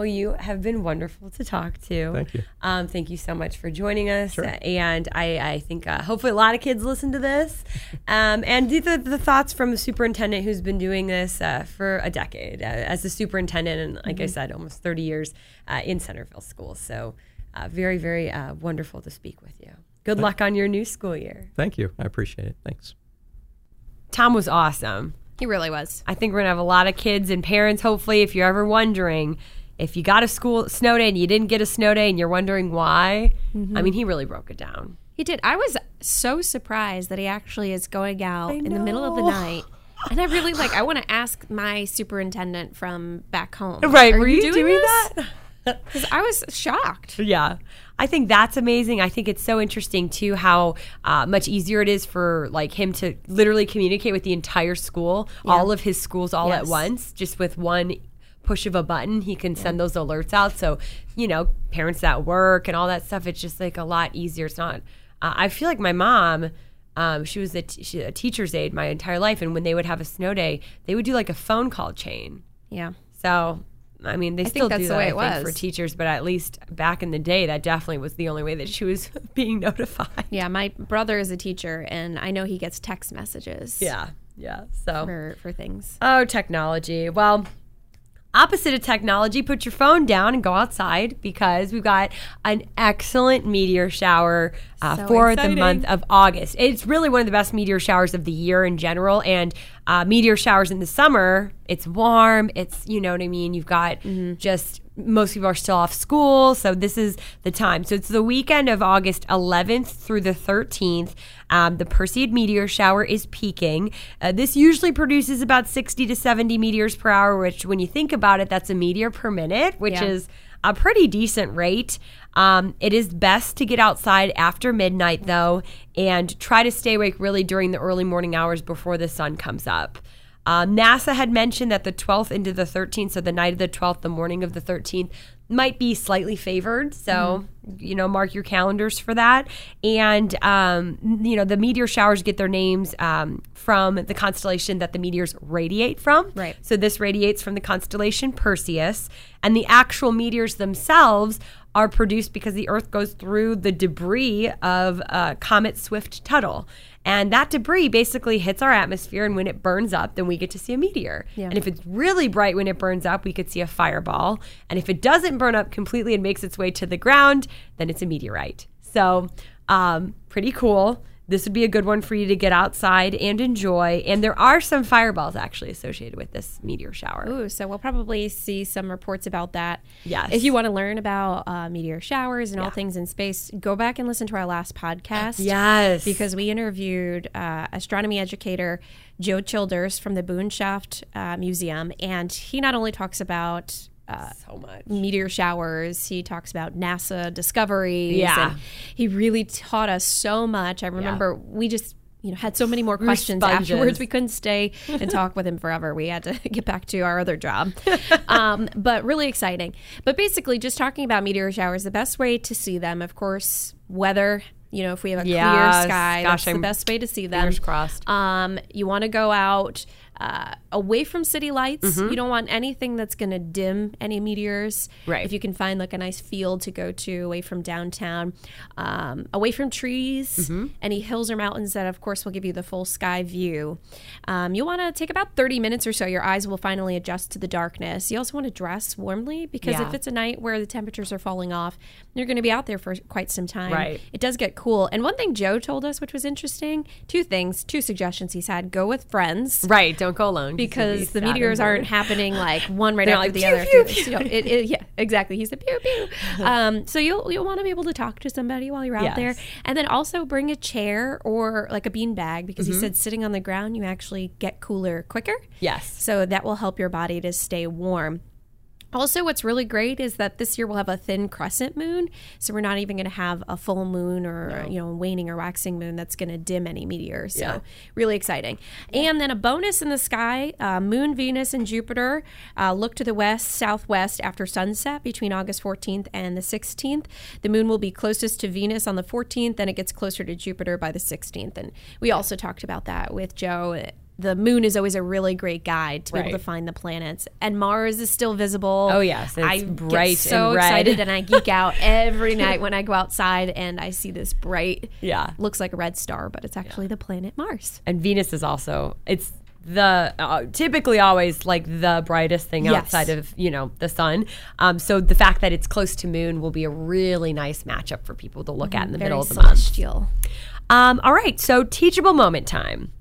Speaker 1: Well, you have been wonderful to talk to.
Speaker 3: Thank you.
Speaker 1: Um, thank you so much for joining us.
Speaker 3: Sure.
Speaker 1: And I, I think uh, hopefully a lot of kids listen to this. Um, and the, the, the thoughts from the superintendent who's been doing this uh, for a decade uh, as a superintendent, and like I said, almost 30 years uh, in Centerville schools. So uh, very, very uh, wonderful to speak with you. Good luck on your new school year.
Speaker 3: Thank you. I appreciate it. Thanks.
Speaker 1: Tom was awesome.
Speaker 2: He really was.
Speaker 1: I think we're going to have a lot of kids and parents, hopefully, if you're ever wondering if you got a school snow day and you didn't get a snow day and you're wondering why, I mean, he really broke it down.
Speaker 2: He did. I was so surprised that he actually is going out in the middle of the night. And I really like. I want to ask my superintendent from back home.
Speaker 1: Right?
Speaker 2: Are
Speaker 1: were you doing,
Speaker 2: this?
Speaker 1: that?
Speaker 2: Because I was shocked.
Speaker 1: Yeah. I think that's amazing. I think it's so interesting too how uh, much easier it is for like him to literally communicate with the entire school, all of his schools all at once, just with one push of a button. He can send those alerts out. So you know, parents at work and all that stuff. It's just like a lot easier. It's not. Uh, I feel like my mom. Um, she was a, t- she, a teacher's aide my entire life, and when they would have a snow day, they would do like a phone call chain.
Speaker 2: Yeah.
Speaker 1: So, I mean, they still
Speaker 2: that's
Speaker 1: do
Speaker 2: the
Speaker 1: that I think, for teachers, but at least back in the day, that definitely was the only way that she was being notified.
Speaker 2: Yeah. My brother is a teacher, and I know he gets text messages.
Speaker 1: Yeah, yeah. So,
Speaker 2: For for things.
Speaker 1: oh, technology. Well, opposite of technology, put your phone down and go outside because we've got an excellent meteor shower uh,
Speaker 2: So
Speaker 1: for
Speaker 2: exciting.
Speaker 1: the month of August. It's really one of the best meteor showers of the year in general, and uh, meteor showers in the summer. It's warm. It's you know what I mean. You've got just most people are still off school, so this is the time. So it's the weekend of August 11th through the 13th. Um, the Perseid meteor shower is peaking. Uh, this usually produces about 60 to 70 meteors per hour, which, when you think about it, that's a meteor per minute, which
Speaker 2: Yeah.
Speaker 1: is a pretty decent rate. Um, it is best to get outside after midnight, though, and try to stay awake really during the early morning hours before the sun comes up. Um, NASA had mentioned that the 12th into the 13th, so the night of the 12th, the morning of the 13th, might be slightly favored. So, you know, mark your calendars for that. And, um, you know, the meteor showers get their names um, from the constellation that the meteors radiate from.
Speaker 2: Right.
Speaker 1: So this radiates from the constellation Perseus, and the actual meteors themselves are produced because the Earth goes through the debris of uh, comet Swift Tuttle. And that debris basically hits our atmosphere, and when it burns up, then we get to see a meteor.
Speaker 2: Yeah.
Speaker 1: And if it's really bright when it burns up, we could see a fireball. And if it doesn't burn up completely and makes its way to the ground, then it's a meteorite. So, um, pretty cool. This would be a good one for you to get outside and enjoy. And there are some fireballs actually associated with this meteor shower.
Speaker 2: Ooh, so we'll probably see some reports about that.
Speaker 1: Yes.
Speaker 2: If you want to learn about uh, meteor showers and all things in space, go back and listen to our last podcast.
Speaker 1: Yes.
Speaker 2: Because we interviewed uh, astronomy educator Joe Childers from the Boonshoft uh, Museum, and he not only talks about uh,
Speaker 1: so much.
Speaker 2: meteor showers. He talks about NASA discoveries.
Speaker 1: Yeah.
Speaker 2: And he really taught us so much. I remember we just you know had so many more questions afterwards. We couldn't stay and talk with him forever. We had to get back to our other job. um, but really exciting. But basically, just talking about meteor showers, the best way to see them, of course, weather. You know, if we have a clear sky,
Speaker 1: Gosh,
Speaker 2: that's the
Speaker 1: I'm-
Speaker 2: best way to see them.
Speaker 1: Fingers crossed.
Speaker 2: Um, you want to go out uh, away from city lights.
Speaker 1: Mm-hmm.
Speaker 2: You don't want anything that's going to dim any meteors.
Speaker 1: Right.
Speaker 2: If you can find like a nice field to go to away from downtown, um, away from trees,
Speaker 1: Mm-hmm.
Speaker 2: any hills or mountains that, of course, will give you the full sky view. Um, you'll want to take about 30 minutes or so. Your eyes will finally adjust to the darkness. You also want to dress warmly because
Speaker 1: Yeah.
Speaker 2: if it's a night where the temperatures are falling off, you're going to be out there for quite some time.
Speaker 1: Right.
Speaker 2: It does get cool. And one thing Joe told us, which was interesting, two things, two suggestions he's had: go with friends.
Speaker 1: Right. Don't go alone.
Speaker 2: Because the meteors aren't happening like one right
Speaker 1: They're
Speaker 2: after
Speaker 1: like,
Speaker 2: the
Speaker 1: pew,
Speaker 2: other.
Speaker 1: pew,
Speaker 2: the- you know, it- it- yeah, exactly. He said pew pew. Um, so you'll you'll want to be able to talk to somebody while you're out
Speaker 1: Yes.
Speaker 2: there, and then also bring a chair or like a bean bag because
Speaker 1: Mm-hmm.
Speaker 2: he said sitting on the ground you actually get cooler quicker.
Speaker 1: Yes.
Speaker 2: So that will help your body to stay warm. Also, what's really great is that this year we'll have a thin crescent moon, so we're not even going to have a full moon or you know waning or waxing moon that's going to dim any meteors. So
Speaker 1: Yeah.
Speaker 2: really exciting. And then a bonus in the sky: uh, Moon, Venus, and Jupiter uh, look to the west southwest after sunset between August 14th and the 16th. The moon will be closest to Venus on the 14th, then it gets closer to Jupiter by the 16th. And we also talked about that with Joe the moon is always a really great guide to be able to find the planets. And Mars is still visible.
Speaker 1: Oh, yes, it's
Speaker 2: I
Speaker 1: bright
Speaker 2: get so
Speaker 1: and red.
Speaker 2: excited and I geek out every night when I go outside and I see this bright,
Speaker 1: Yeah.
Speaker 2: looks like a red star, but it's actually the planet Mars.
Speaker 1: And Venus is also it's the uh, typically always like the brightest thing
Speaker 2: Yes.
Speaker 1: outside of you know the sun. Um, so the fact that it's close to moon will be a really nice matchup for people to look at in the
Speaker 2: Very
Speaker 1: middle of the month. Um, all right, so teachable moment time.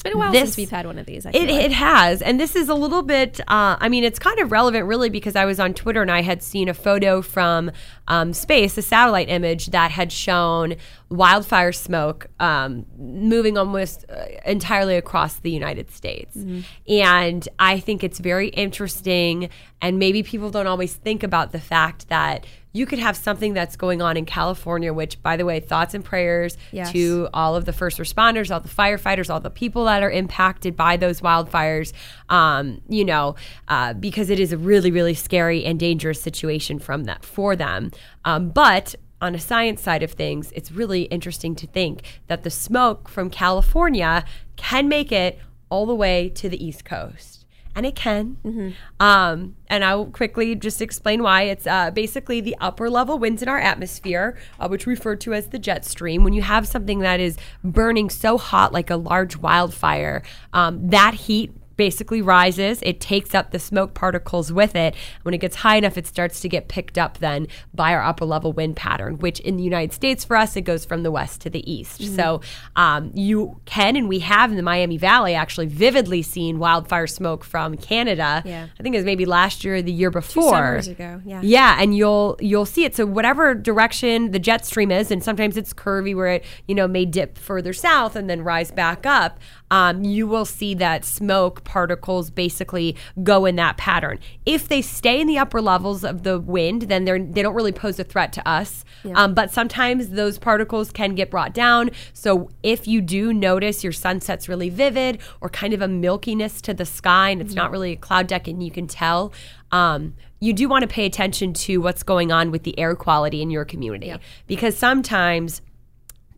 Speaker 2: It's been a while
Speaker 1: This-
Speaker 2: since we've had one of these. I
Speaker 1: It,
Speaker 2: like.
Speaker 1: it has. And this is a little bit, uh, I mean, it's kind of relevant really because I was on Twitter and I had seen a photo from um, space, a satellite image that had shown wildfire smoke um, moving almost uh, entirely across the United States. And I think it's very interesting. And maybe people don't always think about the fact that you could have something that's going on in California, which, by the way, thoughts and prayers
Speaker 2: Yes.
Speaker 1: to all of the first responders, all the firefighters, all the people that are impacted by those wildfires, um, you know, uh, because it is a really, really scary and dangerous situation from that for them. Um, but on a science side of things, it's really interesting to think that the smoke from California can make it all the way to the East Coast. And it can. Um, and I'll quickly just explain why. It's uh, basically the upper level winds in our atmosphere, uh, which we refer to as the jet stream. When you have something that is burning so hot, like a large wildfire, um, that heat basically rises. It takes up the smoke particles with it. When it gets high enough, it starts to get picked up then by our upper level wind pattern, which in the United States for us, it goes from the west to the east. So um, you can, and we have in the Miami Valley actually vividly seen wildfire smoke from Canada.
Speaker 2: Yeah.
Speaker 1: I think it was maybe last year or the year
Speaker 2: Two
Speaker 1: before.
Speaker 2: summers ago. Yeah.
Speaker 1: Yeah, and you'll you'll see it. So whatever direction the jet stream is, and sometimes it's curvy where it you know may dip further south and then rise back up. Um, you will see that smoke particles basically go in that pattern. If they stay in the upper levels of the wind, then they're they don't really pose a threat to us. Um, but sometimes those particles can get brought down. So if you do notice your sunset's really vivid or kind of a milkiness to the sky, and it's not really a cloud deck, and you can tell. Um, you do want to pay attention to what's going on with the air quality in your community because sometimes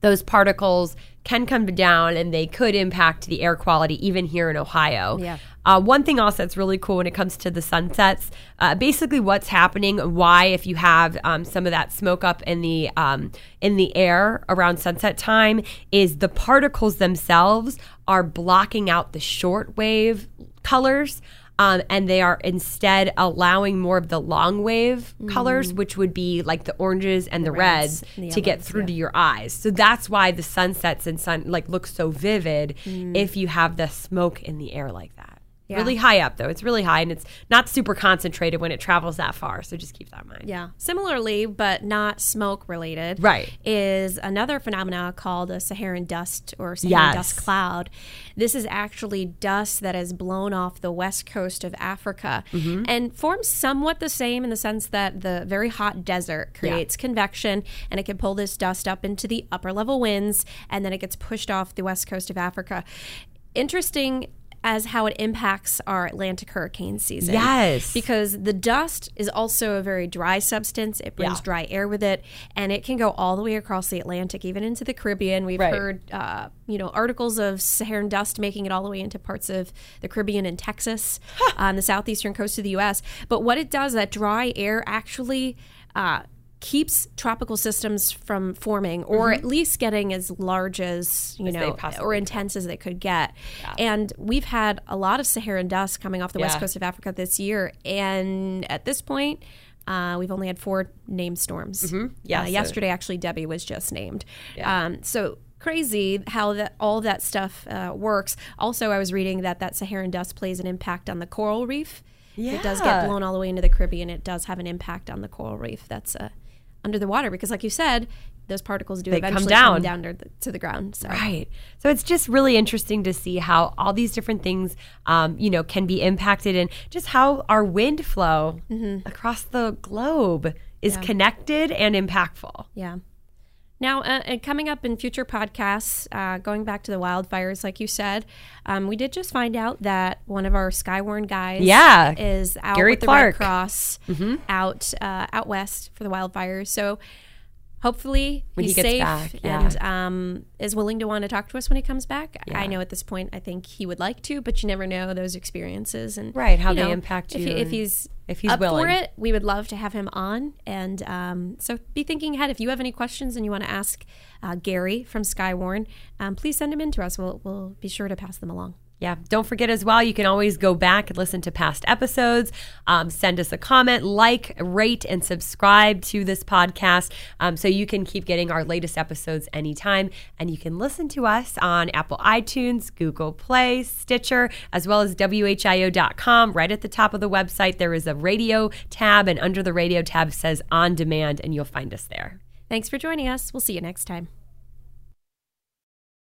Speaker 1: those particles can come down and they could impact the air quality even here in Ohio.
Speaker 2: Yeah.
Speaker 1: Uh, one thing also that's really cool when it comes to the sunsets, uh, basically what's happening, why if you have um, some of that smoke up in the um, in the air around sunset time, is the particles themselves are blocking out the short wave colors. Um, and they are instead allowing more of the long wave colors, which would be like the oranges and the,
Speaker 2: reds
Speaker 1: reds,
Speaker 2: and the
Speaker 1: to get through
Speaker 2: yeah.
Speaker 1: to your eyes. So that's why the sunsets and sun like look so vivid if you have the smoke in the air like that.
Speaker 2: Yeah.
Speaker 1: Really high up though. It's really high and it's not super concentrated when it travels that far. So just keep that in mind.
Speaker 2: Yeah. Similarly, but not smoke related,
Speaker 1: Right.
Speaker 2: is another phenomena called a Saharan dust or Saharan
Speaker 1: Yes.
Speaker 2: dust cloud. This is actually dust that is blown off the west coast of Africa
Speaker 1: Mm-hmm.
Speaker 2: and forms somewhat the same in the sense that the very hot desert creates convection and it can pull this dust up into the upper level winds and then it gets pushed off the west coast of Africa. Interesting as how it impacts our Atlantic hurricane season.
Speaker 1: Yes.
Speaker 2: Because the dust is also a very dry substance. It brings
Speaker 1: Yeah.
Speaker 2: dry air with it, and it can go all the way across the Atlantic, even into the Caribbean. We've
Speaker 1: Right.
Speaker 2: heard, uh, you know, articles of Saharan dust making it all the way into parts of the Caribbean and Texas, on the southeastern coast of the U.S. But what it does, that dry air actually. Uh, keeps tropical systems from forming or at least getting as large as you
Speaker 1: Mm-hmm. As
Speaker 2: know or intense as they could get. And we've had a lot of saharan dust coming off the west coast of africa this year. And at this point uh, we've only had four named storms.
Speaker 1: Mm-hmm. Yeah,
Speaker 2: Uh,
Speaker 1: so-
Speaker 2: yesterday actually debbie was just named. Um, so crazy how that all that stuff uh, works. Also i was reading that that saharan dust plays an impact on the coral reef. Yeah. it does get blown all the way into the caribbean. It does have an impact on the coral reef. That's uh, under the water because like you said those particles do
Speaker 1: They come
Speaker 2: eventually
Speaker 1: down.
Speaker 2: down to the, to the ground so
Speaker 1: Right. So it's just really interesting to see how all these different things, um, you know, can be impacted and just how our wind flow across the globe is connected and impactful.
Speaker 2: Yeah. Now, uh, and coming up in future podcasts, uh, going back to the wildfires, like you said, um, we did just find out that one of our Skywarn guys,
Speaker 1: Yeah.
Speaker 2: is out
Speaker 1: Gary
Speaker 2: with the Red Cross out uh, out west for the wildfires. So hopefully
Speaker 1: When he
Speaker 2: he's
Speaker 1: gets
Speaker 2: safe
Speaker 1: back, yeah.
Speaker 2: and um, is willing to want to talk to us when he comes back. I know at this point, I think he would like to, but you never know those experiences and
Speaker 1: Right, how
Speaker 2: you
Speaker 1: they
Speaker 2: know,
Speaker 1: impact
Speaker 2: if
Speaker 1: you
Speaker 2: he- if he's
Speaker 1: if he's
Speaker 2: up
Speaker 1: willing.
Speaker 2: for it, we would love to have him on. And um, so be thinking ahead. If you have any questions and you want to ask uh, Gary from Skywarn, um, please send them in to us. We'll, we'll be sure to pass them along.
Speaker 1: Yeah. Don't forget as well, you can always go back and listen to past episodes. Um, send us a comment, like, rate, and subscribe to this podcast um, so you can keep getting our latest episodes anytime. And you can listen to us on Apple iTunes, Google Play, Stitcher, as well as WHIO.com. Right at the top of the website, there is a radio tab, and under the radio tab says on demand, and you'll find us there.
Speaker 2: Thanks for joining us. We'll see you next time.